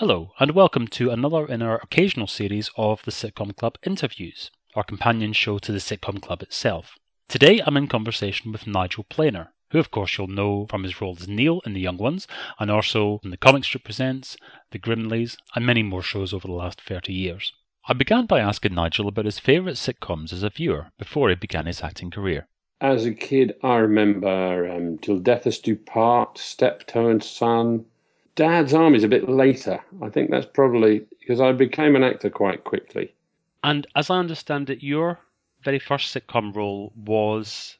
Hello, and welcome to another in our occasional series of the Sitcom Club interviews, our companion show to the Sitcom Club itself. Today I'm in conversation with Nigel Planer, who of course you'll know from his role as Neil in The Young Ones, and also from The Comic Strip Presents, The Grimleys, and many more shows over the last 30 years. I began by asking Nigel about his favourite sitcoms as a viewer before he began his acting career. As a kid, I remember um, Till Death Us Do Part, Steptoe and Son, Dad's Army is a bit later. I think that's probably because I became an actor quite quickly. And as I understand it, your very first sitcom role was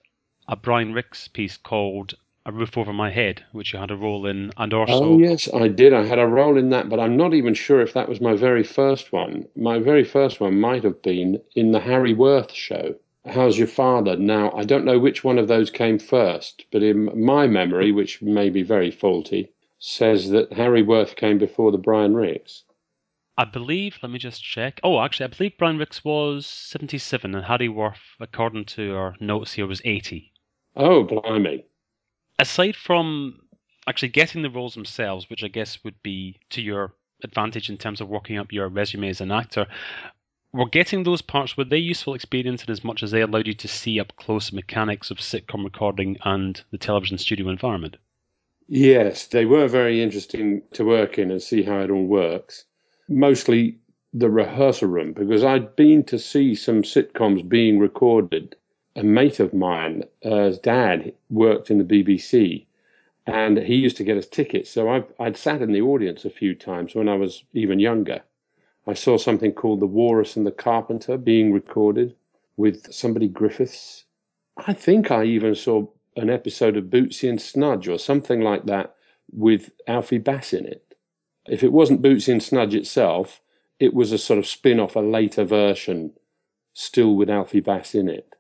a Brian Rix piece called A Roof Over My Head, which you had a role in, and oh, also. Oh, yes, I did. I had a role in that, but I'm not even sure if that was my very first one. My very first one might have been in the Harry Worth show. How's Your Father? Now, I don't know which one of those came first, but in my memory, which may be very faulty, says that Harry Worth came before the Brian Rix. I believe, let me just check. Oh, actually, I believe Brian Rix was 77 and Harry Worth, according to our notes here, was 80. Oh, blimey. Aside from actually getting the roles themselves, which I guess would be to your advantage in terms of working up your resume as an actor, were getting those parts, were they useful experience in as much as they allowed you to see up close mechanics of sitcom recording and the television studio environment? Yes, they were very interesting to work in and see how it all works. Mostly the rehearsal room, because I'd been to see some sitcoms being recorded. A mate of mine, uh, dad, worked in the BBC and he used to get us tickets. So i I'd sat in the audience a few times when I was even younger. I saw something called The Walrus and the Carpenter being recorded with somebody Griffiths. I think I even saw an episode of Bootsie and Snudge or something like that with Alfie Bass in it. If it wasn't Bootsie and Snudge itself, it was a sort of spin off, a later version, still with Alfie Bass in it.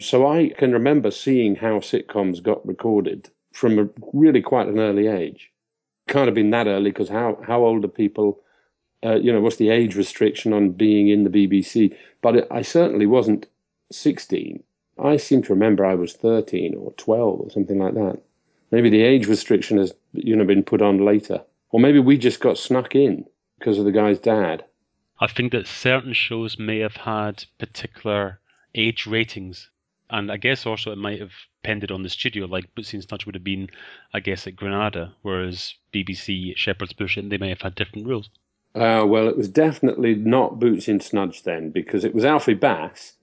So I can remember seeing how sitcoms got recorded from a really quite an early age. Can't have been that early because how, how old are people? Uh, you know, what's the age restriction on being in the BBC? But it, I certainly wasn't 16 I seem to remember I was 13 or 12 or something like that. Maybe the age restriction has you know been put on later, or maybe we just got snuck in because of the guy's dad. I think that certain shows may have had particular age ratings, and I guess also it might have depended on the studio. Like Bootsie and Snudge would have been, I guess, at Granada, whereas BBC Shepherd's Bush and they may have had different rules. Uh, well, it was definitely not Boots and Snudge then because it was Alfie Bass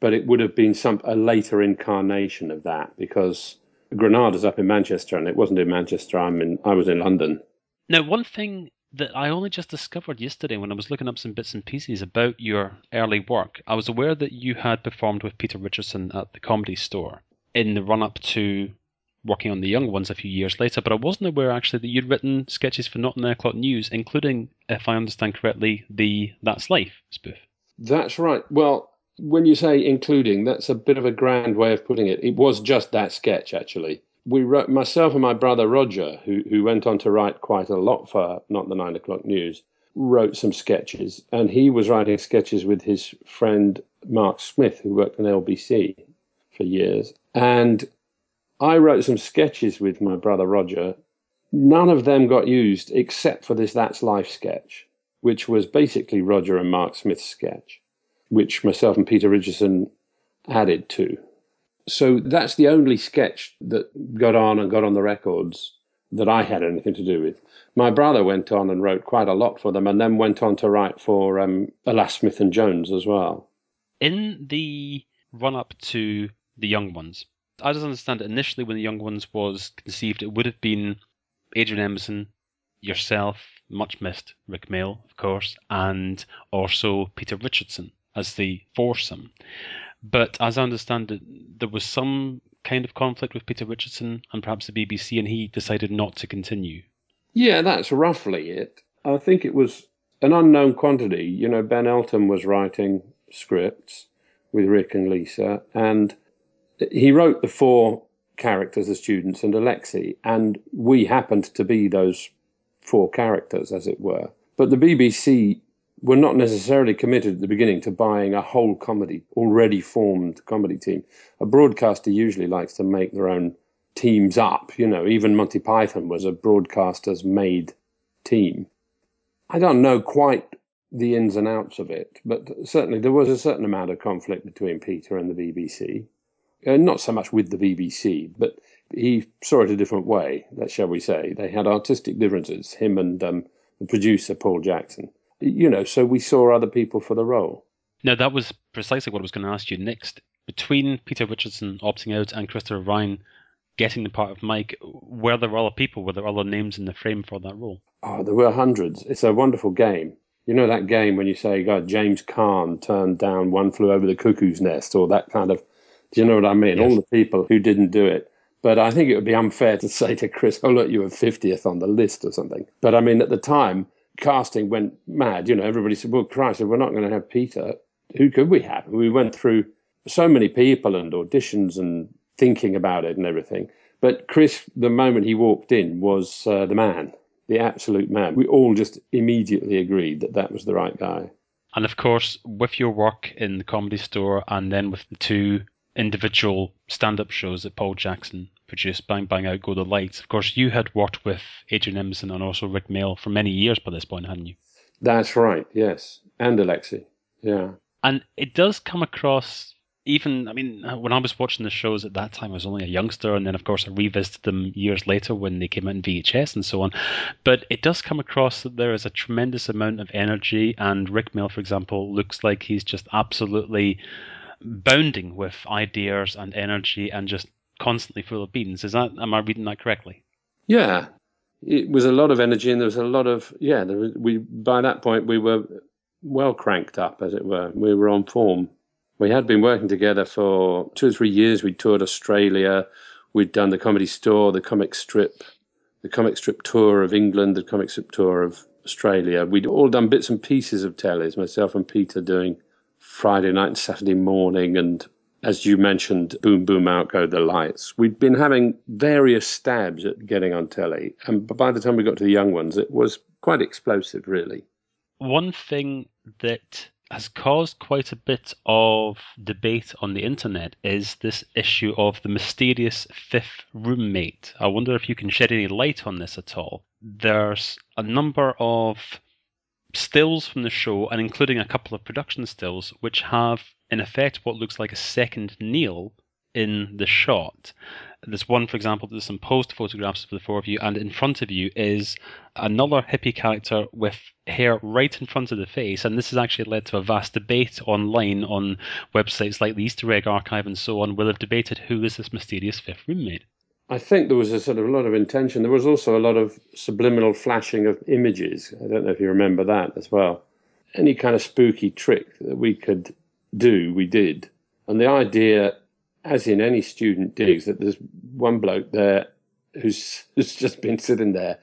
but it would have been some a later incarnation of that because Granada's up in Manchester and it wasn't in Manchester. I'm in. I was in London. Now, one thing that I only just discovered yesterday when I was looking up some bits and pieces about your early work, I was aware that you had performed with Peter Richardson at the Comedy Store in the run up to working on the young ones a few years later, but I wasn't aware actually that you'd written sketches for Not Nine O'Clock News, including, if I understand correctly, the That's Life spoof. That's right. Well, when you say including, that's a bit of a grand way of putting it. It was just that sketch, actually. We wrote, myself and my brother Roger, who, who went on to write quite a lot for Not the Nine O'Clock News, wrote some sketches. And he was writing sketches with his friend Mark Smith, who worked on LBC for years. And I wrote some sketches with my brother Roger. None of them got used except for this That's Life sketch, which was basically Roger and Mark Smith's sketch which myself and Peter Richardson added to. So that's the only sketch that got on and got on the records that I had anything to do with. My brother went on and wrote quite a lot for them, and then went on to write for um, Alas Smith and Jones as well. In the run up to the Young Ones, I just understand it initially when the Young Ones was conceived, it would have been Adrian Edmondson, yourself, much missed Rick Mayall, of course, and also Peter Richardson as the foursome. But as I understand it, there was some kind of conflict with Peter Richardson and perhaps the BBC, and he decided not to continue. Yeah, that's roughly it. I think it was an unknown quantity. You know, Ben Elton was writing scripts with Rick and Lisa, and he wrote the four characters, the students, and Alexei, and we happened to be those four characters, as it were. But the BBC were not necessarily committed at the beginning to buying a whole comedy, already formed comedy team. A broadcaster usually likes to make their own teams up. You know, even Monty Python was a broadcaster's made team. I don't know quite the ins and outs of it, but certainly there was a certain amount of conflict between Peter and the BBC. Uh, not so much with the BBC, but he saw it a different way, shall we say. They had artistic differences, him and um, the producer, Paul Jackson. You know, so we saw other people for the role. Now, that was precisely what I was going to ask you next. Between Peter Richardson opting out and Christopher Ryan getting the part of Mike, were there other people? Were there other names in the frame for that role? Oh, there were hundreds. It's a wonderful game. You know that game when you say, God, James Caan turned down One Flew Over the Cuckoo's Nest, or that kind of. Do you know what I mean? Yes. All the people who didn't do it. But I think it would be unfair to say to Chris, oh, look, you were 50th on the list or something. But I mean, at the time, casting went mad. You know, everybody said, well, Christ, if we're not going to have Peter, who could we have? We went through so many people and auditions and thinking about it and everything. But Chris, the moment he walked in, was uh, the man the absolute man. We all just immediately agreed that that was the right guy. And of course, with your work in the comedy store and then with the two individual stand up shows that Paul Jackson produced, Bang Bang Out Go the Lights, of course, you had worked with Adrian Edmondson and also Rick Mayall for many years by this point, hadn't you? That's right, yes. And Alexei, yeah. And it does come across even I mean, uh, when I was watching the shows at that time, I was only a youngster, and then of course I revisited them years later when they came out in VHS and so on. But it does come across that there is a tremendous amount of energy, and Rick Mayall, for example, looks like he's just absolutely bounding with ideas and energy, and just constantly full of beans. Is that am I reading that correctly? Yeah, it was a lot of energy, and there was a lot of yeah. Was, we by that point we were well cranked up, as it were. We were on form. We had been working together for two or three years. We'd toured Australia. We'd done the comedy store, the comic strip, the comic strip tour of England, the comic strip tour of Australia. We'd all done bits and pieces of tellies, myself and Peter doing Friday night and Saturday morning, and as you mentioned, Boom Boom Out Go the Lights. We'd been having various stabs at getting on telly, and by the time we got to the young ones, it was quite explosive, really. One thing that has caused quite a bit of debate on the internet is this issue of the mysterious fifth roommate. I wonder if you can shed any light on this at all. There's a number of stills from the show, and including a couple of production stills, which have in effect what looks like a second Neil in the shot. There's one, for example, there's some post photographs for the four of you, and in front of you is another hippie character with hair right in front of the face. And this has actually led to a vast debate online on websites like the Easter Egg Archive and so on, where they've debated who is this mysterious fifth roommate. I think there was a sort of a lot of intention. There was also a lot of subliminal flashing of images. I don't know if you remember that as well. Any kind of spooky trick that we could do, we did. And the idea as in any student digs, that there's one bloke there who's who's just been sitting there.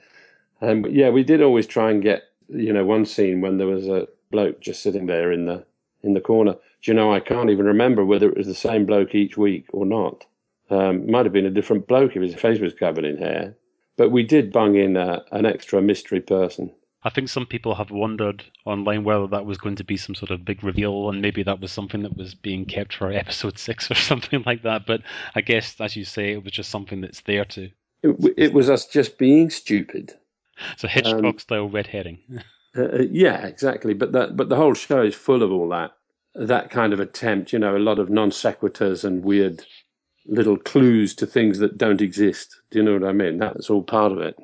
And yeah, we did always try and get you know one scene when there was a bloke just sitting there in the in the corner. Do you know I can't even remember whether it was the same bloke each week or not. Um, might have been a different bloke if his face was covered in hair. But we did bung in a, an extra mystery person. I think some people have wondered online whether that was going to be some sort of big reveal, and maybe that was something that was being kept for episode six or something like that. But I guess, as you say, it was just something that's there to. It, it was us just being stupid. So Hitchcock um, style red herring. Uh, uh, yeah, exactly. But that, but the whole show is full of all that, that kind of attempt. You know, a lot of non sequiturs and weird little clues to things that don't exist. Do you know what I mean? That's all part of it.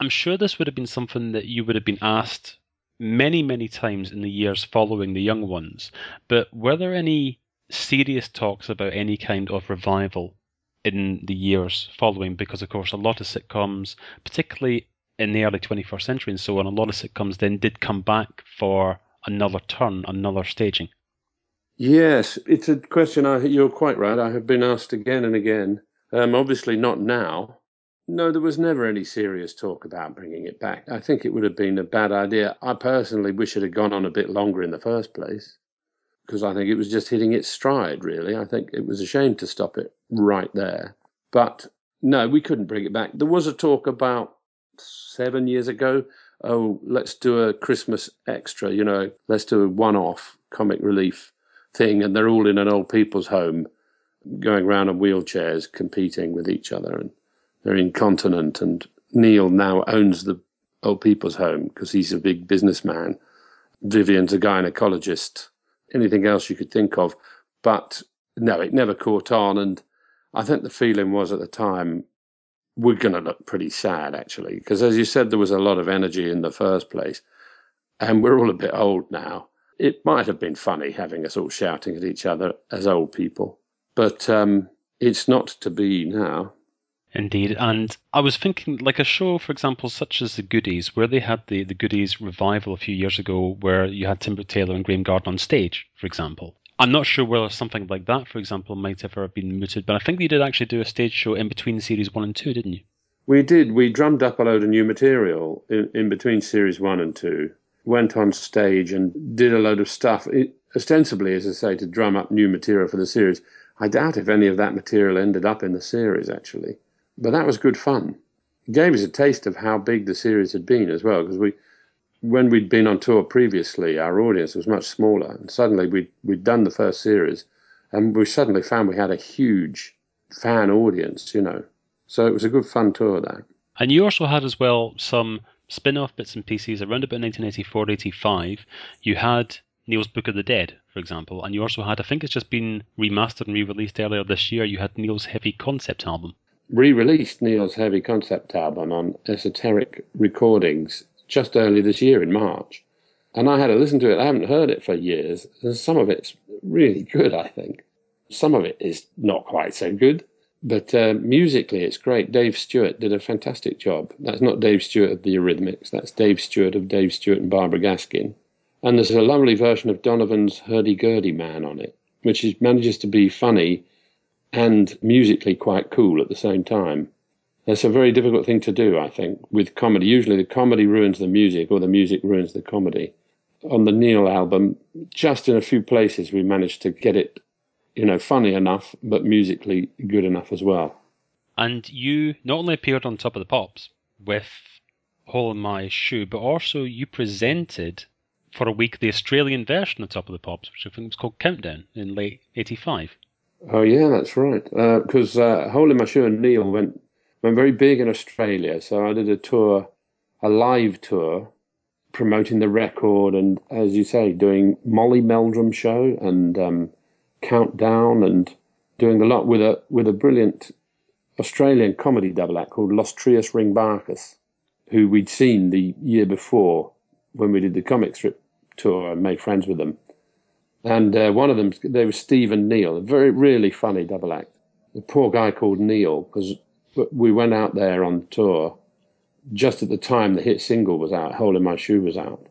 I'm sure this would have been something that you would have been asked many, many times in the years following the young ones. But were there any serious talks about any kind of revival in the years following? Because, of course, a lot of sitcoms, particularly in the early 21st century and so on, a lot of sitcoms then did come back for another turn, another staging. Yes, it's a question I, you're quite right. I have been asked again and again. Um, obviously, not now, no, there was never any serious talk about bringing it back. I think it would have been a bad idea. I personally wish it had gone on a bit longer in the first place because I think it was just hitting its stride, really. I think it was a shame to stop it right there. But no, we couldn't bring it back. There was a talk about seven years ago oh, let's do a Christmas extra, you know, let's do a one off comic relief thing. And they're all in an old people's home going around on wheelchairs competing with each other. And they're incontinent, and Neil now owns the old people's home because he's a big businessman. Vivian's a gynecologist. Anything else you could think of, but no, it never caught on. And I think the feeling was at the time we're going to look pretty sad actually because as you said there was a lot of energy in the first place and we're all a bit old now it might have been funny having us all shouting at each other as old people but um, it's not to be now Indeed, and I was thinking, like a show, for example, such as the Goodies, where they had the, the Goodies revival a few years ago, where you had Tim Taylor and Graeme Garden on stage, for example. I'm not sure whether something like that, for example, might ever have ever been mooted, but I think you did actually do a stage show in between series one and two, didn't you? We did. We drummed up a load of new material in, in between series one and two, went on stage and did a load of stuff, it, ostensibly, as I say, to drum up new material for the series. I doubt if any of that material ended up in the series, actually. But that was good fun. It gave us a taste of how big the series had been as well, because we when we'd been on tour previously, our audience was much smaller, and suddenly we'd we'd done the first series, and we suddenly found we had a huge fan audience, you know. So it was a good fun tour that. And you also had as well some spin-off bits and pieces around about 1984 85. You had Neil's Book of the Dead, for example, and you also had, I think it's just been remastered and re-released earlier this year. You had Neil's Heavy Concept album. Re-released Neil's Heavy Concept album on Esoteric Recordings just early this year in March. And I had to listen to it. I haven't heard it for years. And some of it's really good, I think. Some of it is not quite so good. But uh, musically, it's great. Dave Stewart did a fantastic job. That's not Dave Stewart of the Eurythmics. That's Dave Stewart of Dave Stewart and Barbara Gaskin. And there's a lovely version of Donovan's Hurdy-Gurdy Man on it, which is, manages to be funny and musically quite cool at the same time. That's a very difficult thing to do, I think, with comedy. Usually the comedy ruins the music or the music ruins the comedy. On the Neil album, just in a few places we managed to get it, you know, funny enough, but musically good enough as well. And you not only appeared on Top of the Pops with Hole in My Shoe, but also you presented for a week the Australian version of Top of the Pops, which I think was called Countdown in late 85. Oh, yeah, that's right. Because uh, uh, My Shoe and Neil went I'm very big in Australia, so I did a tour, a live tour, promoting the record and, as you say, doing Molly Meldrum show and um, Countdown and doing a lot with a with a brilliant Australian comedy double act called Los Trios Ringbarkus, who we'd seen the year before when we did the comic strip tour and made friends with them. And uh, one of them, they were Steve and Neil, a very really funny double act. The poor guy called Neil because we went out there on tour just at the time the hit single was out, Hole in My Shoe was out.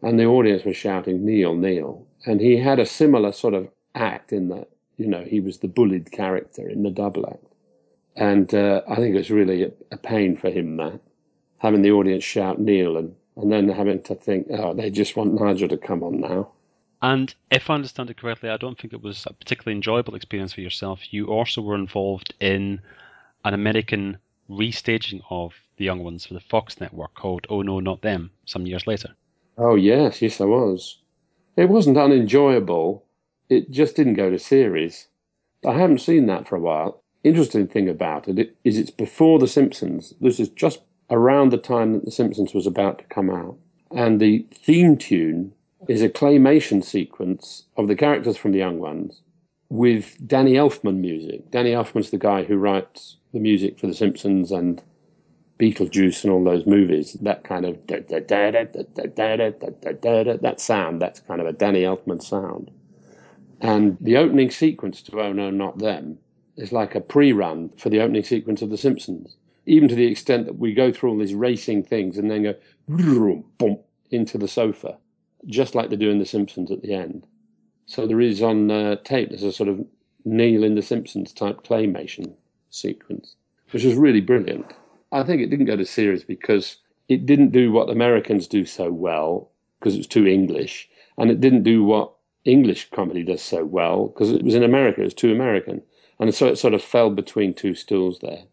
And the audience was shouting, Neil, Neil. And he had a similar sort of act in that, you know, he was the bullied character in the double act. And uh, I think it was really a, a, pain for him that, having the audience shout Neil and, and then having to think, oh, they just want Nigel to come on now. And if I understand it correctly, I don't think it was a particularly enjoyable experience for yourself. You also were involved in an American restaging of The Young Ones for the Fox network called Oh No Not Them some years later. Oh, yes, yes, I was. It wasn't unenjoyable, it just didn't go to series. I haven't seen that for a while. Interesting thing about it is it's before The Simpsons. This is just around the time that The Simpsons was about to come out. And the theme tune is a claymation sequence of the characters from The Young Ones with Danny Elfman music. Danny Elfman's the guy who writes the music for The Simpsons and Beetlejuice and all those movies. That kind of that sound, that's kind of a Danny Elfman sound. And the opening sequence to Oh No Not Them is like a pre-run for the opening sequence of The Simpsons. Even to the extent that we go through all these racing things and then go into the sofa, just like they do in The Simpsons at the end. So there is on uh, tape, there's a sort of Neil in The Simpsons type claymation sequence, which was really brilliant. I think it didn't go to series because it didn't do what Americans do so well because it was too English, and it didn't do what English comedy does so well because it was in America, it was too American. And so it sort of fell between two stools there.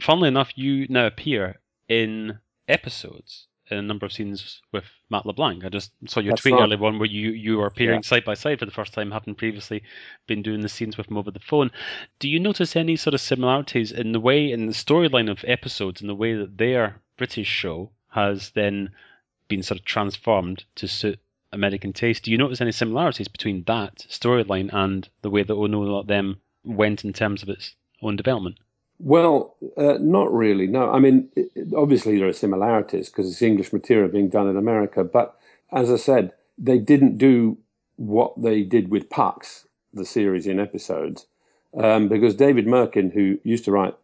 Funnily enough, you now appear in episodes a number of scenes with Matt LeBlanc. I just saw your That's tweet earlier one where you, you are appearing yeah. side by side for the first time, having previously been doing the scenes with him over the phone. Do you notice any sort of similarities in the way, in the storyline of episodes, in the way that their British show has then been sort of transformed to suit American taste. Do you notice any similarities between that storyline and the way that Oh No Not Them went in terms of its own development? Well, uh, not really. No, I mean, it, obviously there are similarities because it's English material being done in America. But as I said, they didn't do what they did with Pucks, the series in episodes, um, because David Mirkin, who used to write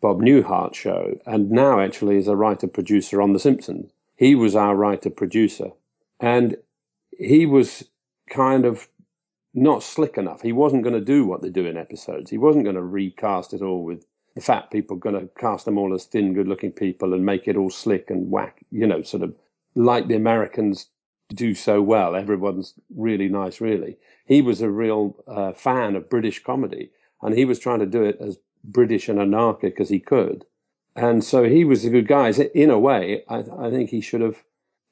Bob Newhart show and now actually is a writer producer on The Simpsons, he was our writer producer, and he was kind of not slick enough. He wasn't going to do what they do in episodes. He wasn't going to recast it all with fat people, going to cast them all as thin, good looking people and make it all slick and whack, you know, sort of like the Americans do so well. Everyone's really nice, really. He was a real uh, fan of British comedy and he was trying to do it as British and anarchic as he could. And so he was a good guy. In a way, I, I think he should have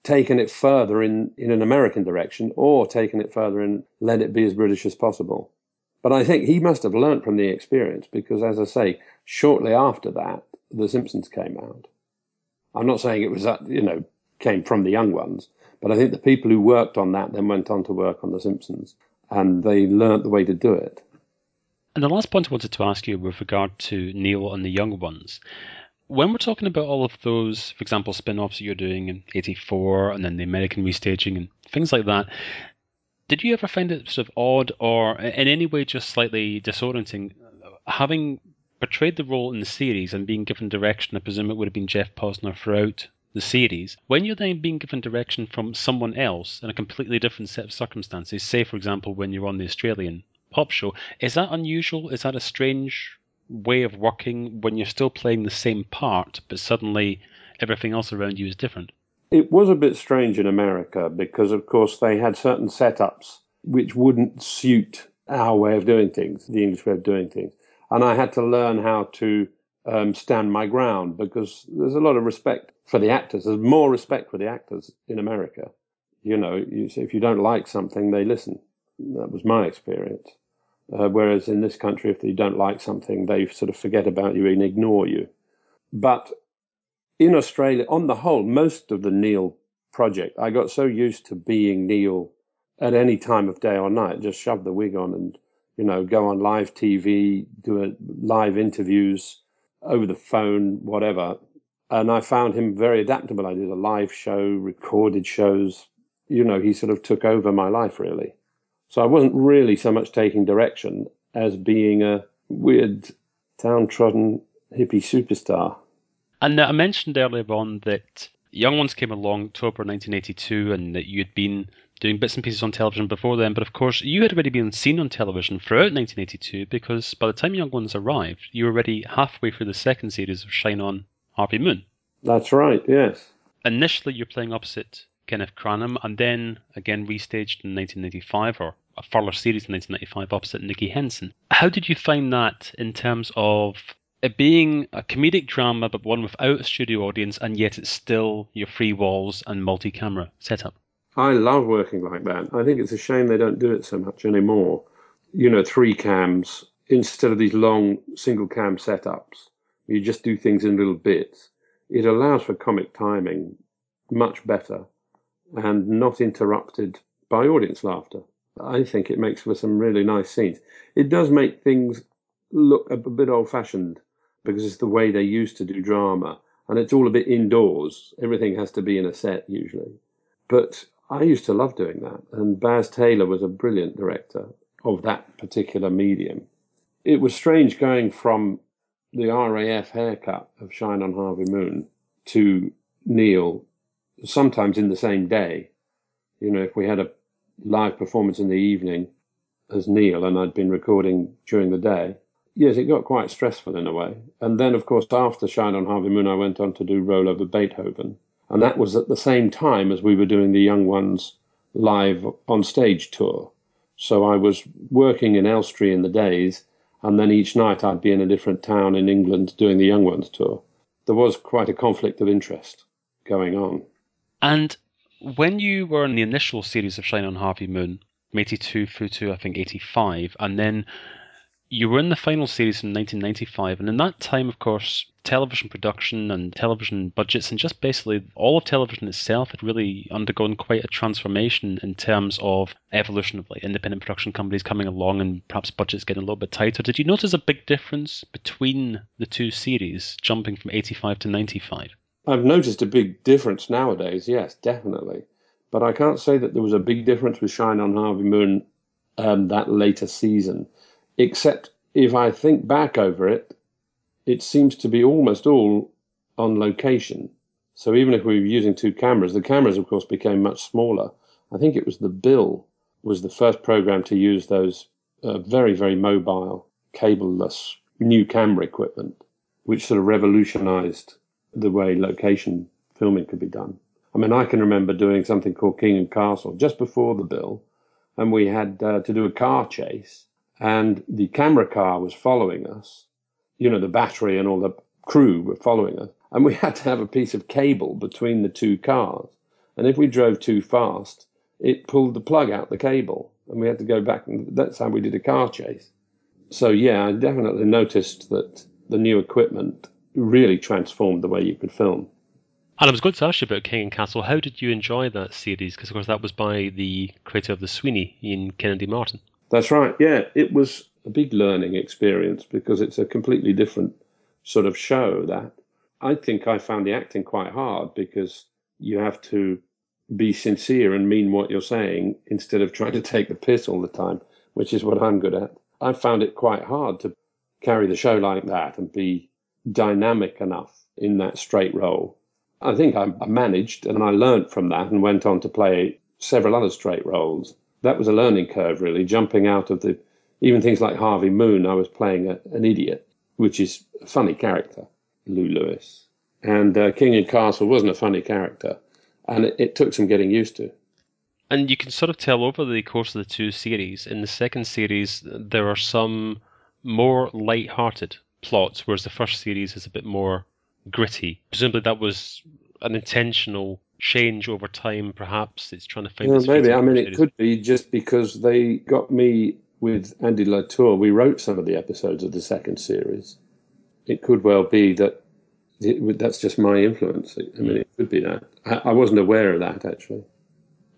taken it further in, in an American direction or taken it further and let it be as British as possible. But I think he must have learnt from the experience because, as I say, shortly after that, The Simpsons came out. I'm not saying it was that, you know, came from the young ones, but I think the people who worked on that then went on to work on The Simpsons and they learnt the way to do it. And the last point I wanted to ask you with regard to Neil and the young ones when we're talking about all of those, for example, spin offs that you're doing in 84 and then the American restaging and things like that, did you ever find it sort of odd or in any way just slightly disorienting having portrayed the role in the series and being given direction? I presume it would have been Geoff Posner throughout the series. When you're then being given direction from someone else in a completely different set of circumstances, say, for example, when you're on the Australian pop show, is that unusual? Is that a strange way of working when you're still playing the same part, but suddenly everything else around you is different? It was a bit strange in America because, of course, they had certain setups which wouldn't suit our way of doing things, the English way of doing things. And I had to learn how to um, stand my ground because there's a lot of respect for the actors. There's more respect for the actors in America. You know, you, if you don't like something, they listen. That was my experience. Uh, whereas in this country, if they don't like something, they sort of forget about you and ignore you. But in Australia, on the whole, most of the Neil project, I got so used to being Neil at any time of day or night, just shove the wig on and, you know, go on live TV, do a, live interviews over the phone, whatever. And I found him very adaptable. I did a live show, recorded shows. You know, he sort of took over my life, really. So I wasn't really so much taking direction as being a weird, downtrodden hippie superstar. And I mentioned earlier on that Young Ones came along October 1982 and that you'd been doing bits and pieces on television before then, but of course you had already been seen on television throughout 1982 because by the time Young Ones arrived, you were already halfway through the second series of Shine On Harvey Moon. That's right, yes. Initially, you're playing opposite Kenneth Cranham, and then again restaged in 1995 or a further series in 1995 opposite Nicky Henson. How did you find that in terms of it being a comedic drama, but one without a studio audience, and yet it's still your free walls and multi camera setup? I love working like that. I think it's a shame they don't do it so much anymore. You know, three cams instead of these long single cam setups. You just do things in little bits. It allows for comic timing much better and not interrupted by audience laughter. I think it makes for some really nice scenes. It does make things look a bit old fashioned because it's the way they used to do drama and it's all a bit indoors. Everything has to be in a set usually. But I used to love doing that. And Baz Taylor was a brilliant director of that particular medium. It was strange going from the RAF haircut of Shine on Harvey Moon to Neil sometimes in the same day. You know, if we had a live performance in the evening as Neil, and I'd been recording during the day. Yes, it got quite stressful in a way. And then, of course, after Shine on Harvey Moon, I went on to do Roll Over Beethoven. And that was at the same time as we were doing the Young Ones live on stage tour. So I was working in Elstree in the days, and then each night I'd be in a different town in England doing the Young Ones tour. There was quite a conflict of interest going on. And when you were in the initial series of Shine on Harvey Moon, from 82 through to I think 85, and then You were in the final series in 1995, and in that time, of course, television production and television budgets, and just basically all of television itself had really undergone quite a transformation in terms of evolution of like independent production companies coming along and perhaps budgets getting a little bit tighter. Did you notice a big difference between the two series, jumping from 85 to 95? I've noticed a big difference nowadays, yes, definitely. But I can't say that there was a big difference with Shine on Harvey Moon um, that later season, except if I think back over it, it seems to be almost all on location. So even if we were using two cameras, the cameras, of course, became much smaller. I think it was the Bill was the first program to use those uh, very, very mobile, cableless new camera equipment, which sort of revolutionized the way location filming could be done. I mean, I can remember doing something called King and Castle just before the bill, and we had uh, to do a car chase, and the camera car was following us. You know, the battery and all the crew were following us, and we had to have a piece of cable between the two cars. And if we drove too fast, it pulled the plug out the cable, and we had to go back. And that's how we did a car chase. So yeah, I definitely noticed that the new equipment really transformed the way you could film. And I was going to ask you about King and Castle. How did you enjoy that series? Because of course that was by the creator of the Sweeney, Ian Kennedy Martin. That's right. Yeah, it was a big learning experience because it's a completely different sort of show. That I think I found the acting quite hard because you have to be sincere and mean what you're saying instead of trying to take the piss all the time, which is what I'm good at. I found it quite hard to carry the show like that and be dynamic enough in that straight role. I think I, managed and I learnt from that and went on to play several other straight roles. That was a learning curve, really, jumping out of the even things like Harvey Moon. I was playing a, an idiot, which is a funny character, Lou Lewis. And uh, King and Castle wasn't a funny character, and it, it took some getting used to. And you can sort of tell over the course of the two series. In the second series, there are some more light-hearted plots, whereas the first series is a bit more gritty. Presumably, that was an intentional change over time. Perhaps it's trying to find. Yeah, maybe. I mean, it could be just because they got me with Andy Latour. We wrote some of the episodes of the second series. It could well be that it, that's just my influence. I mean, it could be that. I, I wasn't aware of that actually.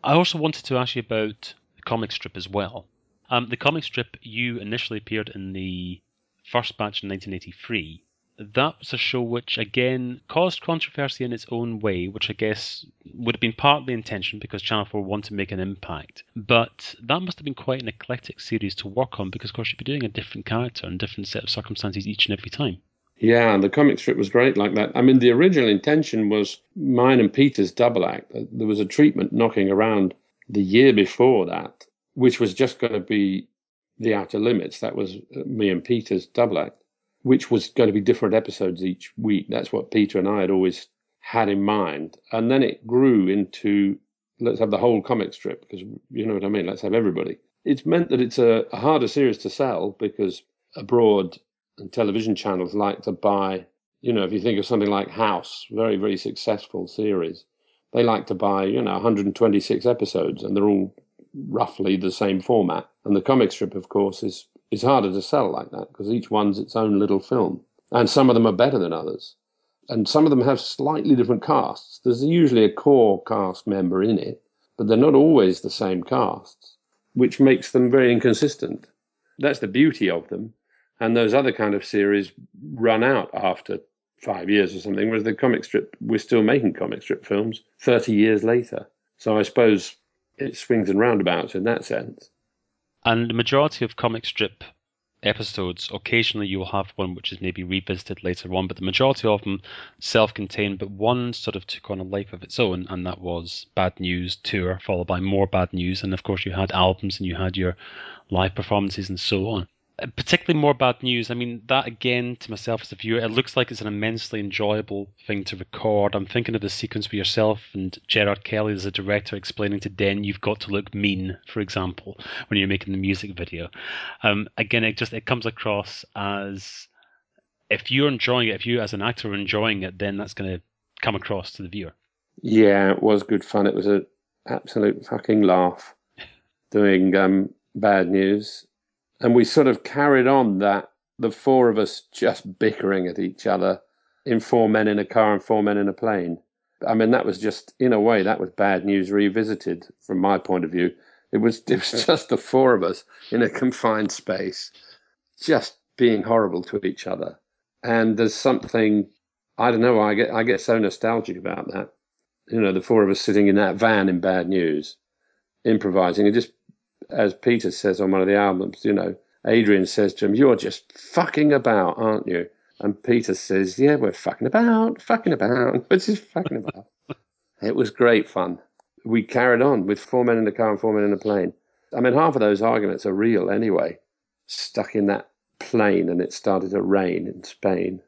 I also wanted to ask you about the comic strip as well. Um, the comic strip you initially appeared in the first batch in 1983, that was a show which again caused controversy in its own way, which I guess would have been partly intention because Channel 4 wanted to make an impact. But that must have been quite an eclectic series to work on because, of course, you'd be doing a different character and different set of circumstances each and every time. Yeah, the comic strip was great like that. I mean, the original intention was mine and Peter's double act. There was a treatment knocking around the year before that, which was just going to be the Outer Limits. That was uh, me and Peter's double act, which was going to be different episodes each week. That's what Peter and I had always had in mind. And then it grew into let's have the whole comic strip because you know what I mean. Let's have everybody. It's meant that it's a, a harder series to sell because abroad and television channels like to buy. You know, if you think of something like House, very very successful series, they like to buy you know 126 episodes, and they're all roughly the same format. And the comic strip, of course, is is harder to sell like that because each one's its own little film, and some of them are better than others, and some of them have slightly different casts. There's usually a core cast member in it, but they're not always the same casts, which makes them very inconsistent. That's the beauty of them. And those other kind of series run out after five years or something, whereas the comic strip, we're still making comic strip films 30 years later. So I suppose it swings and roundabouts in that sense. And the majority of comic strip episodes, occasionally you'll have one which is maybe revisited later on, but the majority of them self contained, but one sort of took on a life of its own, and that was Bad News Tour, followed by more Bad News, and of course you had albums and you had your live performances and so on particularly more bad news. I mean, that again, to myself as a viewer, it looks like it's an immensely enjoyable thing to record. I'm thinking of the sequence with yourself and Gerard Kelly as a director explaining to Den, "You've got to look mean," for example, when you're making the music video. Um, again, it just it comes across as if you're enjoying it, if you as an actor are enjoying it, then that's going to come across to the viewer. Yeah, it was good fun. It was an absolute fucking laugh doing um, bad news And we sort of carried on that, the four of us just bickering at each other in four men in a car and four men in a plane. I mean, that was just, in a way, that was bad news revisited from my point of view. It was, it was just the four of us in a confined space, just being horrible to each other. And there's something, I don't know, I get, I get so nostalgic about that. You know, the four of us sitting in that van in bad news, improvising. And just, as Peter says on one of the albums, you know, Adrian says to him, You're just fucking about, aren't you? And Peter says, Yeah, we're fucking about, fucking about. We're just fucking about. it was great fun. We carried on with four men in the car and four men in a plane. I mean, half of those arguments are real anyway. Stuck in that plane and it started to rain in Spain.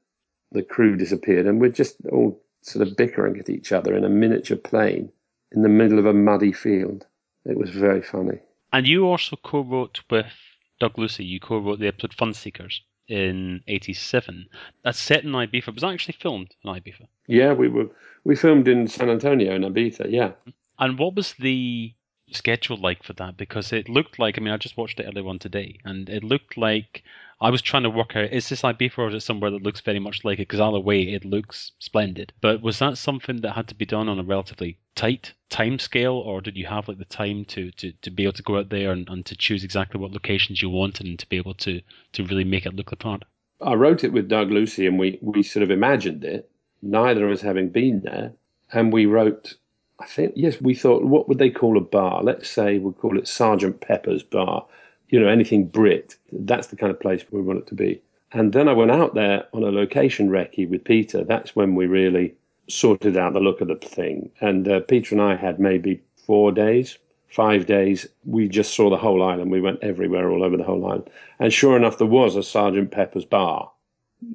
The crew disappeared and we're just all sort of bickering at each other in a miniature plane in the middle of a muddy field. It was very funny. And you also co wrote with Doug Lucie, you co wrote the episode Fun Seekers in '87. That's set in Ibiza. It was actually filmed in Ibiza. Yeah, we were we filmed in San Antonio in Ibiza. Yeah. And what was the schedule like for that? Because it looked like I mean I just watched it earlier on today, and it looked like I was trying to work out is this Ibiza or is it somewhere that looks very much like it? Because either way, it looks splendid. But was that something that had to be done on a relatively tight time scale, or did you have like the time to, to, to be able to go out there and, and to choose exactly what locations you wanted and to be able to, to really make it look the part? I wrote it with Doug Lucie and we, we sort of imagined it, neither of us having been there. And we wrote, I think, yes, we thought, what would they call a bar? Let's say we'll call it Sergeant Pepper's Bar you know, anything Brit. That's the kind of place we want it to be. And then I went out there on a location recce with Peter. That's when we really sorted out the look of the thing. And uh, Peter and I had maybe four days, five days. We just saw the whole island. We went everywhere, all over the whole island. And sure enough, there was a Sergeant Pepper's bar.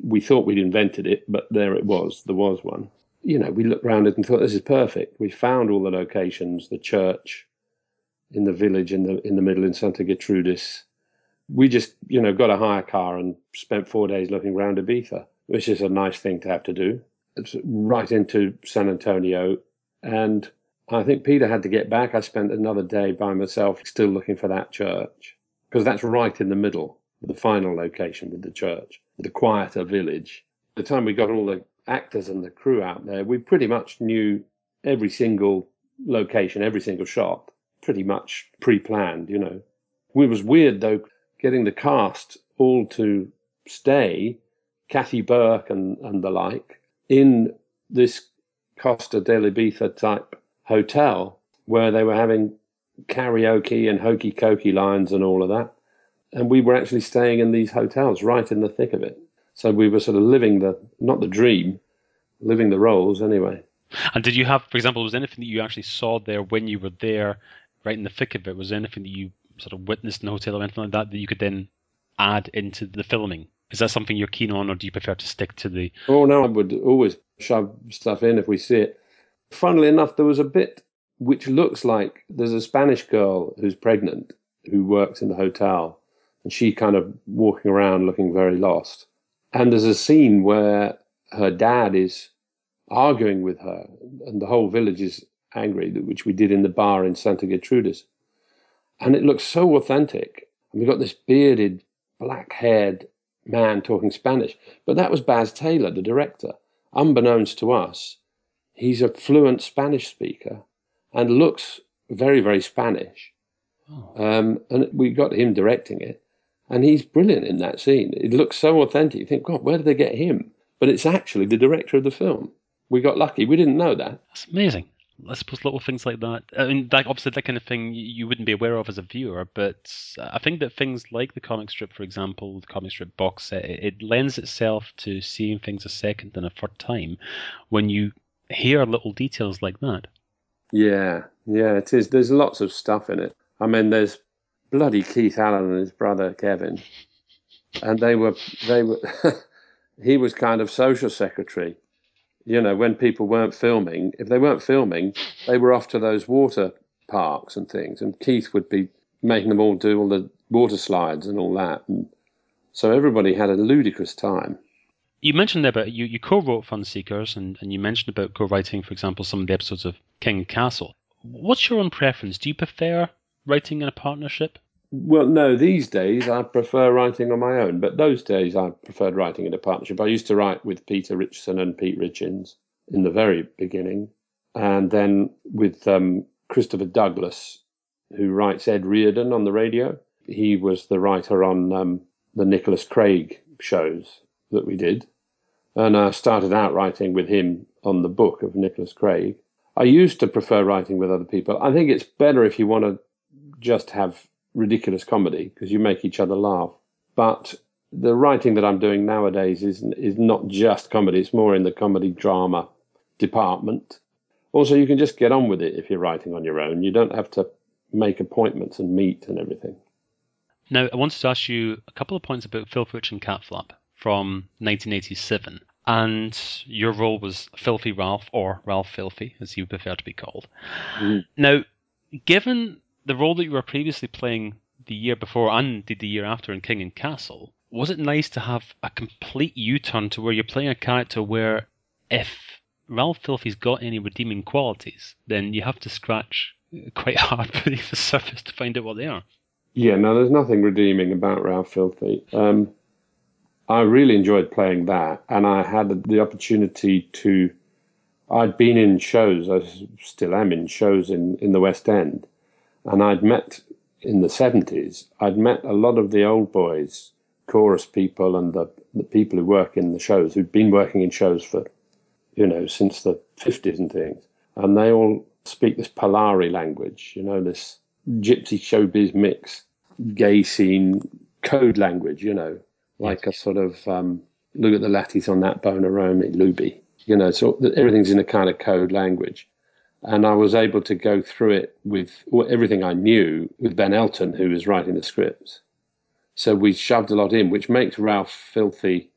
We thought we'd invented it, but there it was. There was one. You know, we looked around it and thought, this is perfect. We found all the locations, the church, in the village in the in the middle in Santa Gertrudis. We just, you know, got a hire car and spent four days looking around Ibiza, which is a nice thing to have to do. It's right into San Antonio, and I think Peter had to get back. I spent another day by myself, still looking for that church because that's right in the middle, the final location with the church, the quieter village. By The time we got all the actors and the crew out there, we pretty much knew every single location, every single shot pretty much pre-planned, you know. It was weird though getting the cast all to stay, Kathy Burke and, and the like, in this Costa del Ibiza type hotel where they were having karaoke and hokey cokey lines and all of that. And we were actually staying in these hotels right in the thick of it. So we were sort of living the, not the dream, living the roles anyway. And did you have, for example, was anything that you actually saw there when you were there right in the thick of it, was there anything that you sort of witnessed in the hotel or anything like that that you could then add into the filming? Is that something you're keen on, or do you prefer to stick to the? Oh no, I would always shove stuff in if we see it. Funnily enough, there was a bit which looks like there's a Spanish girl who's pregnant who works in the hotel, and she kind of walking around looking very lost. And there's a scene where her dad is arguing with her, and the whole village is angry, which we did in the bar in Santa Gertrudis. And it looks so authentic. And we got this bearded, black haired man talking Spanish. But that was Baz Taylor, the director. Unbeknownst to us, he's a fluent Spanish speaker and looks very, very Spanish. Oh. Um, and we got him directing it. And he's brilliant in that scene. It looks so authentic. You think, God, where did they get him? But it's actually the director of the film. We got lucky. We didn't know that. That's amazing. I suppose little things like that. I mean, that obviously that kind of thing you wouldn't be aware of as a viewer, but I think that things like the comic strip, for example, the comic strip box set, it, lends itself to seeing things a second and a third time when you hear little details like that. Yeah, yeah, it is. There's lots of stuff in it. I mean, there's bloody Keith Allen and his brother Kevin, and they were they were. he was kind of social secretary you know, when people weren't filming, if they weren't filming, they were off to those water parks and things. And Keith would be making them all do all the water slides and all that. And so everybody had a ludicrous time. You mentioned there about you, you co-wrote Fun Seekers and, and you mentioned about co-writing, for example, some of the episodes of King Castle. What's your own preference? Do you prefer writing in a partnership? Well, no, these days I prefer writing on my own, but those days I preferred writing in a partnership. I used to write with Peter Richardson and Pete Richens in the very beginning, and then with um, Christopher Douglas, who writes Ed Reardon on the radio. He was the writer on um, the Nicholas Craig shows that we did. And I started out writing with him on the book of Nicholas Craig. I used to prefer writing with other people. I think it's better if you want to just have ridiculous comedy because you make each other laugh. But the writing that I'm doing nowadays is is not just comedy; it's more in the comedy drama department. Also, you can just get on with it if you're writing on your own. You don't have to make appointments and meet and everything. Now, I wanted to ask you a couple of points about Filthy Rich and Catflap from 1987. And your role was Filthy Ralph, or Ralph Filthy, as you prefer to be called. Mm. Now, given the role that you were previously playing the year before and indeed the year after in King and Castle, was it nice to have a complete U turn to where you're playing a character where if Ralph Filthy's got any redeeming qualities, then you have to scratch quite hard beneath the surface to find out what they are. Yeah, no, there's nothing redeeming about Ralph Filthy. Um, I really enjoyed playing that, and I had the opportunity to. I'd been in shows, I still am in shows in, in the West End, and I'd met in the 70s, I'd met a lot of the old boys, chorus people, and the, the people who work in the shows, who'd been working in shows for, you know, since the 50s and things. And they all speak this Polari language, you know, this gypsy showbiz mix, gay scene code language, you know, like yes. a sort of um, look at the lattice on that bone Rome, Luby. You know, so everything's in a kind of code language and I was able to go through it with everything I knew with Ben Elton, who was writing the scripts. So we shoved a lot in, which makes Ralph Filthy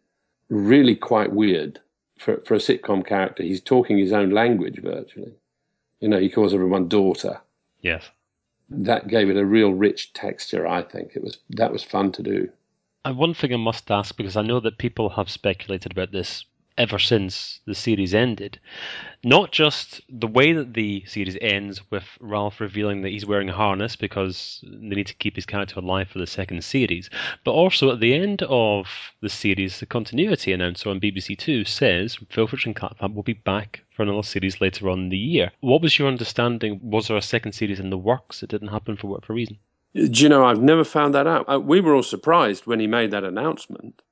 really quite weird for, for a sitcom character. He's talking his own language virtually. You know, he calls everyone daughter. Yes. That gave it a real rich texture, I think. It was that was fun to do. And one thing I must ask, because I know that people have speculated about this ever since the series ended. Not just the way that the series ends with Ralph revealing that he's wearing a harness because they need to keep his character alive for the second series, but also at the end of the series, the continuity announcer on BBC Two says Filthy Rich and Flap will be back for another series later on in the year. What was your understanding? Was there a second series in the works? It didn't happen for whatever reason. Do you know, I've never found that out. Uh, we were all surprised when he made that announcement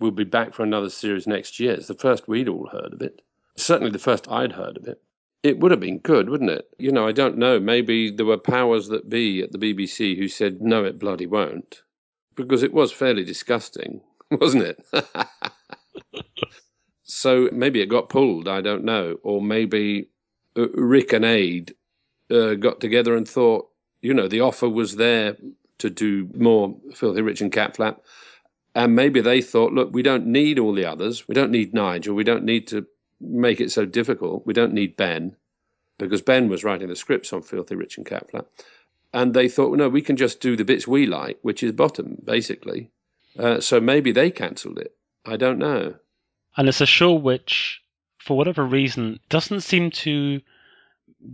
we'll be back for another series next year. It's the first we'd all heard of it. Certainly the first I'd heard of it. It would have been good, wouldn't it? You know, I don't know. Maybe there were powers that be at the BBC who said, no, it bloody won't. Because it was fairly disgusting, wasn't it? so maybe it got pulled, I don't know. Or maybe uh, Rik and Ade uh, got together and thought, you know, the offer was there to do more Filthy Rich and Cat Flap. And maybe they thought, look, we don't need all the others. We don't need Nigel. We don't need to make it so difficult. We don't need Ben, because Ben was writing the scripts on Filthy Rich and Cat And they thought, well, no, we can just do the bits we like, which is bottom, basically. Uh, so maybe they cancelled it. I don't know. And it's a show which, for whatever reason, doesn't seem to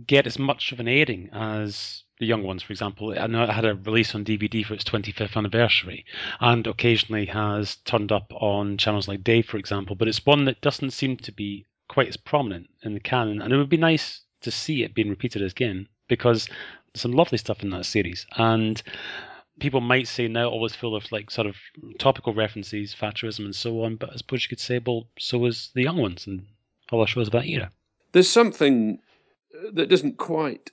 get as much of an airing as the young ones, for example. I know it had a release on DVD for its 25th anniversary, and occasionally has turned up on channels like Dave, for example. But it's one that doesn't seem to be quite as prominent in the canon, and it would be nice to see it being repeated again because there's some lovely stuff in that series. And people might say now oh, all is full of like sort of topical references, Thatcherism, and so on. But I suppose you could say, well, so is the young ones and all the shows of that era. There's something that doesn't quite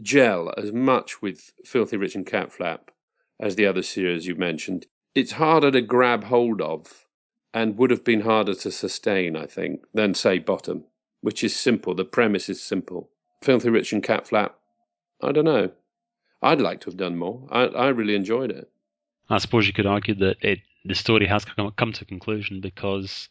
gel as much with Filthy Rich and Cat Flap as the other series you mentioned. It's harder to grab hold of and would have been harder to sustain, I think, than, say, Bottom, which is simple. The premise is simple. Filthy Rich and Cat Flap, I don't know. I'd like to have done more. I, I really enjoyed it. I suppose you could argue that it the story has come, come to a conclusion because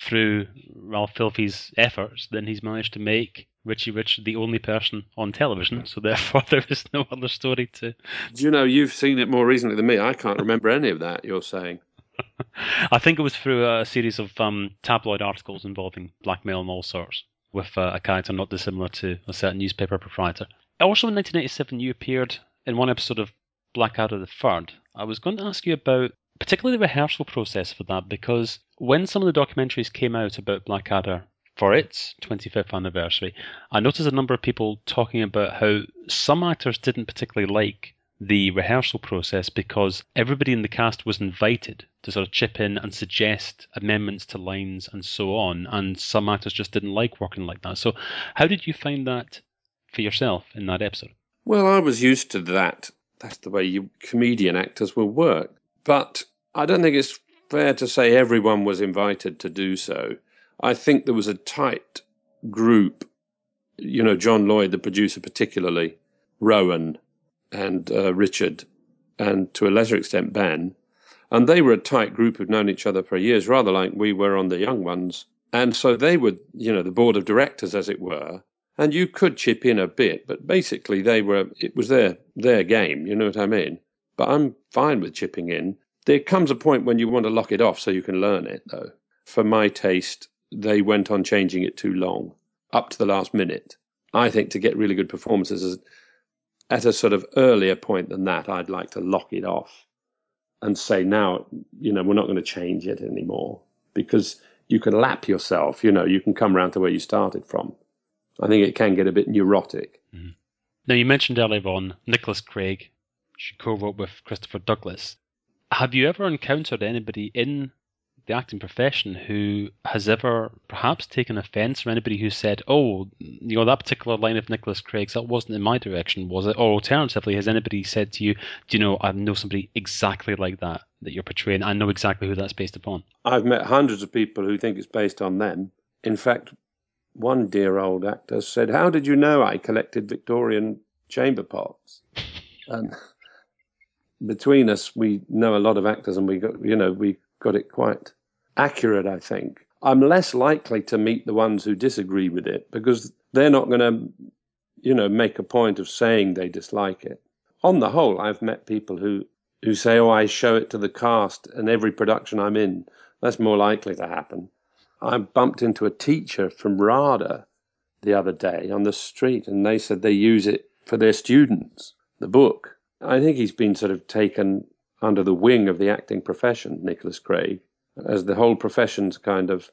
through Ralph Filthy's efforts, then he's managed to make Richie Rich the only person on television. So therefore, there is no other story to. Do you know you've seen it more recently than me? I can't remember any of that you're saying. I think it was through a series of um, tabloid articles involving blackmail and all sorts, with uh, a character not dissimilar to a certain newspaper proprietor. Also, in 1987, you appeared in one episode of Blackadder the Third, I was going to ask you about particularly the rehearsal process for that because when some of the documentaries came out about Blackadder for its 25th anniversary, I noticed a number of people talking about how some actors didn't particularly like the rehearsal process because everybody in the cast was invited to sort of chip in and suggest amendments to lines and so on, and some actors just didn't like working like that. So, how did you find that for yourself in that episode? Well, I was used to that. That's the way you comedian actors will work. But I don't think it's fair to say everyone was invited to do so. I think there was a tight group, you know, John Lloyd, the producer, particularly, Rowan, and uh, Richard, and to a lesser extent Ben, and they were a tight group who'd known each other for years, rather like we were on the young ones. And so they were, you know, the board of directors, as it were. And you could chip in a bit, but basically they were. It was their their game. You know what I mean? But I'm fine with chipping in. There comes a point when you want to lock it off so you can learn it, though. For my taste, they went on changing it too long, up to the last minute. I think to get really good performances, at a sort of earlier point than that, I'd like to lock it off and say, now, you know, we're not going to change it anymore because you can lap yourself, you know, you can come around to where you started from. I think it can get a bit neurotic. Mm-hmm. Now, you mentioned earlier on Nicholas Craig, she co wrote with Christopher Douglas. Have you ever encountered anybody in the acting profession who has ever perhaps taken offence from anybody who said, "Oh, you know that particular line of Nicholas Craig's that wasn't in my direction, was it?" Or alternatively, has anybody said to you, "Do you know I know somebody exactly like that that you're portraying? I know exactly who that's based upon." I've met hundreds of people who think it's based on them. In fact, one dear old actor said, "How did you know I collected Victorian chamber pots?" and between us, we know a lot of actors, and we got you know we got it quite accurate, I think. I'm less likely to meet the ones who disagree with it because they're not going to, you know, make a point of saying they dislike it. On the whole, I've met people who, who say, oh, I show it to the cast in every production I'm in. That's more likely to happen. I bumped into a teacher from RADA the other day on the street, and they said they use it for their students, the book. I think he's been sort of taken under the wing of the acting profession, Nicholas Craig as the whole profession's kind of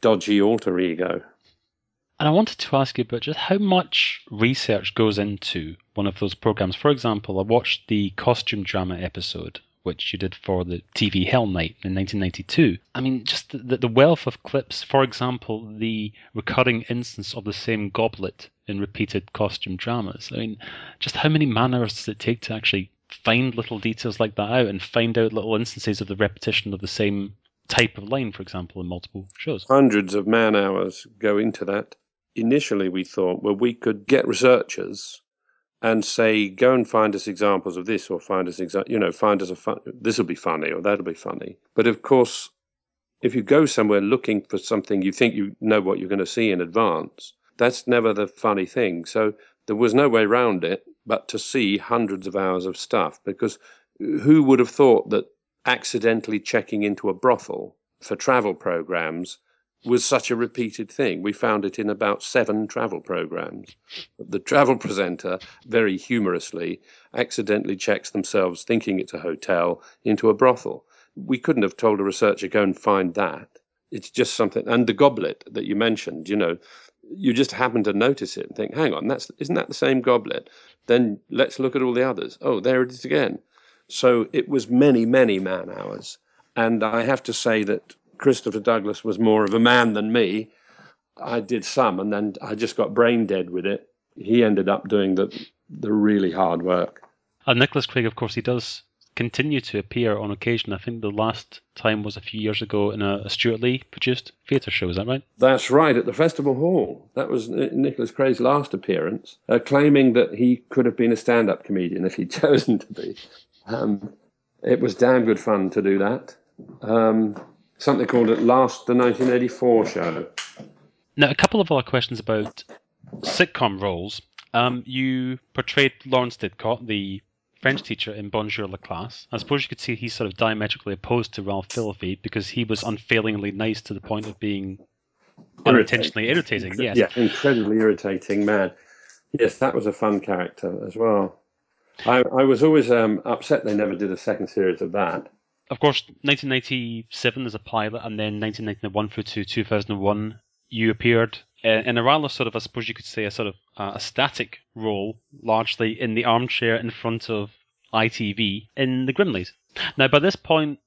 dodgy alter ego. And I wanted to ask you about just how much research goes into one of those programs. For example, I watched the costume drama episode, which you did for the TV Hell Night in 1992. I mean, just the, the wealth of clips. For example, the recurring instance of the same goblet in repeated costume dramas. I mean, just how many man hours does it take to actually find little details like that out and find out little instances of the repetition of the same type of Lane, for example, in multiple shows. Hundreds of man hours go into that. Initially, we thought, well, we could get researchers and say, go and find us examples of this, or find us, exa- you know, find us a fun- this will be funny, or that'll be funny. But of course, if you go somewhere looking for something you think you know what you're going to see in advance, that's never the funny thing. So there was no way around it but to see hundreds of hours of stuff because who would have thought that accidentally checking into a brothel for travel programs was such a repeated thing. We found it in about seven travel programs. The travel presenter, very humorously, accidentally checks themselves, thinking it's a hotel, into a brothel. We couldn't have told a researcher, go and find that. It's just something. And the goblet that you mentioned, you know, you just happen to notice it and think, hang on, that's isn't that the same goblet? Then let's look at all the others. Oh, there it is again. So it was many, many man hours. And I have to say that Christopher Douglas was more of a man than me. I did some, and then I just got brain dead with it. He ended up doing the the really hard work. And Nicholas Craig, of course, he does continue to appear on occasion. I think the last time was a few years ago in a, Stewart Lee produced theatre show. Is that right? That's right, at the Festival Hall. That was Nicholas Craig's last appearance, uh, claiming that he could have been a stand up comedian if he'd chosen to be. Um, it was damn good fun to do that. Um, something called At Last the 1984 show. Now, a couple of other questions about sitcom roles. Um, you portrayed Lawrence Didcot, the French teacher in Bonjour la classe. I suppose you could see he's sort of diametrically opposed to Ralph Filthy because he was unfailingly nice to the point of being unintentionally irritating. Yes. Yeah, incredibly irritating man. Yes, that was a fun character as well. I, I was always um, upset they never did a second series of that. Of course, 1997 as a pilot, and then 1991 through to 2001, you appeared uh, in a rather sort of, I suppose you could say, a sort of uh, a static role, largely in the armchair in front of ITV in the Grimleys. Now, by this point,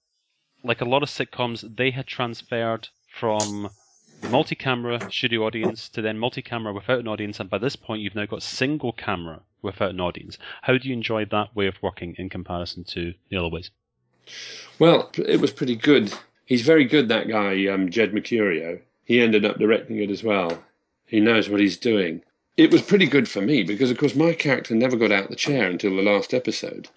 like a lot of sitcoms, they had transferred from multi-camera studio audience to then multi-camera without an audience, and by this point, you've now got single camera without an audience. How do you enjoy that way of working in comparison to the other ways? Well, it was pretty good. He's very good, that guy, um, Jed Mercurio. He ended up directing it as well. He knows what he's doing. It was pretty good for me because, of course, my character never got out of the chair until the last episode.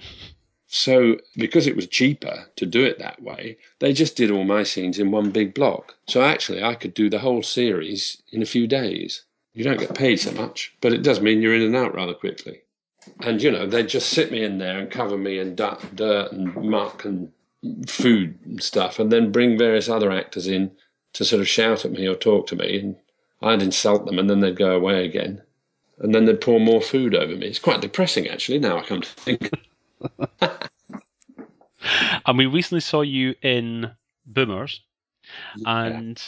So, because it was cheaper to do it that way, they just did all my scenes in one big block. So, actually, I could do the whole series in a few days. You don't get paid so much, but it does mean you're in and out rather quickly. And, you know, they'd just sit me in there and cover me in dirt and muck and food and stuff, and then bring various other actors in to sort of shout at me or talk to me. And I'd insult them, and then they'd go away again. And then they'd pour more food over me. It's quite depressing, actually, now I come to think. and we recently saw you in Boomers, and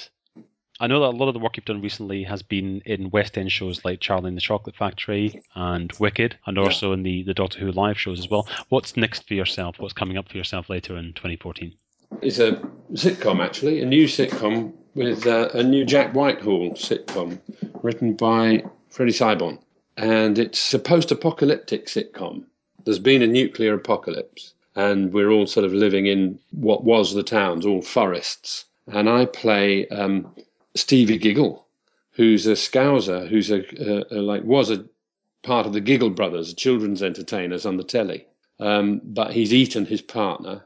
I know that a lot of the work you've done recently has been in West End shows like Charlie and the Chocolate Factory and Wicked, and also yeah. in the, the Doctor Who live shows as well. What's next for yourself? What's coming up for yourself later in 2014? It's a sitcom, actually, a new sitcom with uh, a new Jack Whitehall sitcom written by Freddy Syborn. And it's a post apocalyptic sitcom. There's been a nuclear apocalypse, and we're all sort of living in what was the towns, all forests. And I play um, Stevie Giggle, who's a Scouser, who's a, a, a, like was a part of the Giggle Brothers, children's entertainers on the telly. Um, but he's eaten his partner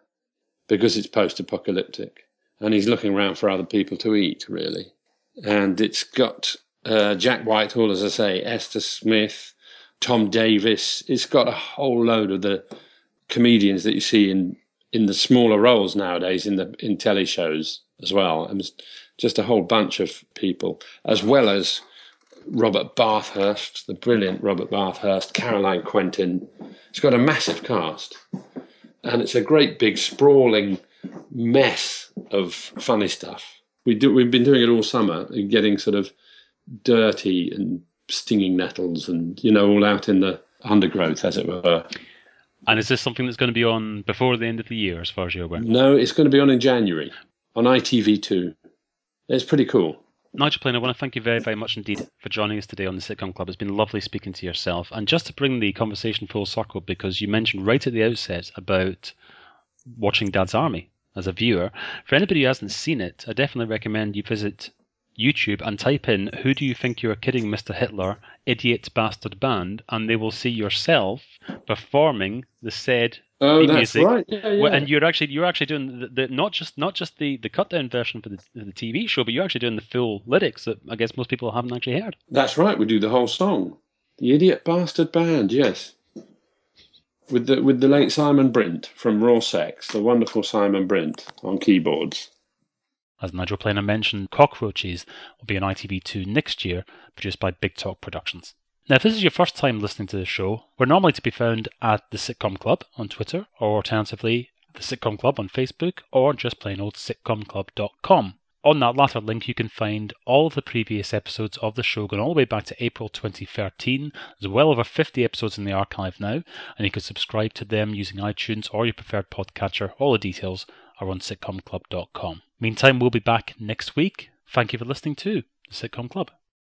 because it's post-apocalyptic, and he's looking around for other people to eat, really. And it's got uh, Jack Whitehall, as I say, Esther Smith, Tom Davis. It's got a whole load of the comedians that you see in in the smaller roles nowadays in the in telly shows as well. And just a whole bunch of people, as well as Robert Bathurst, the brilliant Robert Bathurst, Caroline Quentin. It's got a massive cast, and it's a great big sprawling mess of funny stuff. We do. We've been doing it all summer, and getting sort of dirty and stinging nettles, and you know, all out in the undergrowth, as it were. And is this something that's going to be on before the end of the year, as far as you're aware? No, it's going to be on in January on ITV2. It's pretty cool. Nigel Planer, I want to thank you very, very much indeed for joining us today on the Sitcom Club. It's been lovely speaking to yourself. And just to bring the conversation full circle, because you mentioned right at the outset about watching Dad's Army as a viewer. For anybody who hasn't seen it, I definitely recommend you visit YouTube and type in "Who do you think you are kidding, Mr. Hitler? Idiot bastard band," and they will see yourself performing the said Oh, that's music. right. Yeah, yeah. And you're actually you're actually doing the, the, not just not just the, the cut down version for the, the TV show, but you're actually doing the full lyrics that I guess most people haven't actually heard. That's right. We do the whole song. The idiot bastard band. Yes. With the with the late Simon Brint from Raw Sex, the wonderful Simon Brint on keyboards. As Nigel Planer mentioned, Cockroaches will be on ITV2 next year, produced by Big Talk Productions. Now, if this is your first time listening to the show, we're normally to be found at the Sitcom Club on Twitter, or alternatively, the Sitcom Club on Facebook, or just plain old sitcomclub.com. On that latter link, you can find all of the previous episodes of the show going all the way back to April 2013. There's well over 50 episodes in the archive now, and you can subscribe to them using iTunes or your preferred podcatcher. All the details are on sitcomclub.com. Meantime, we'll be back next week. Thank you for listening to the Sitcom Club.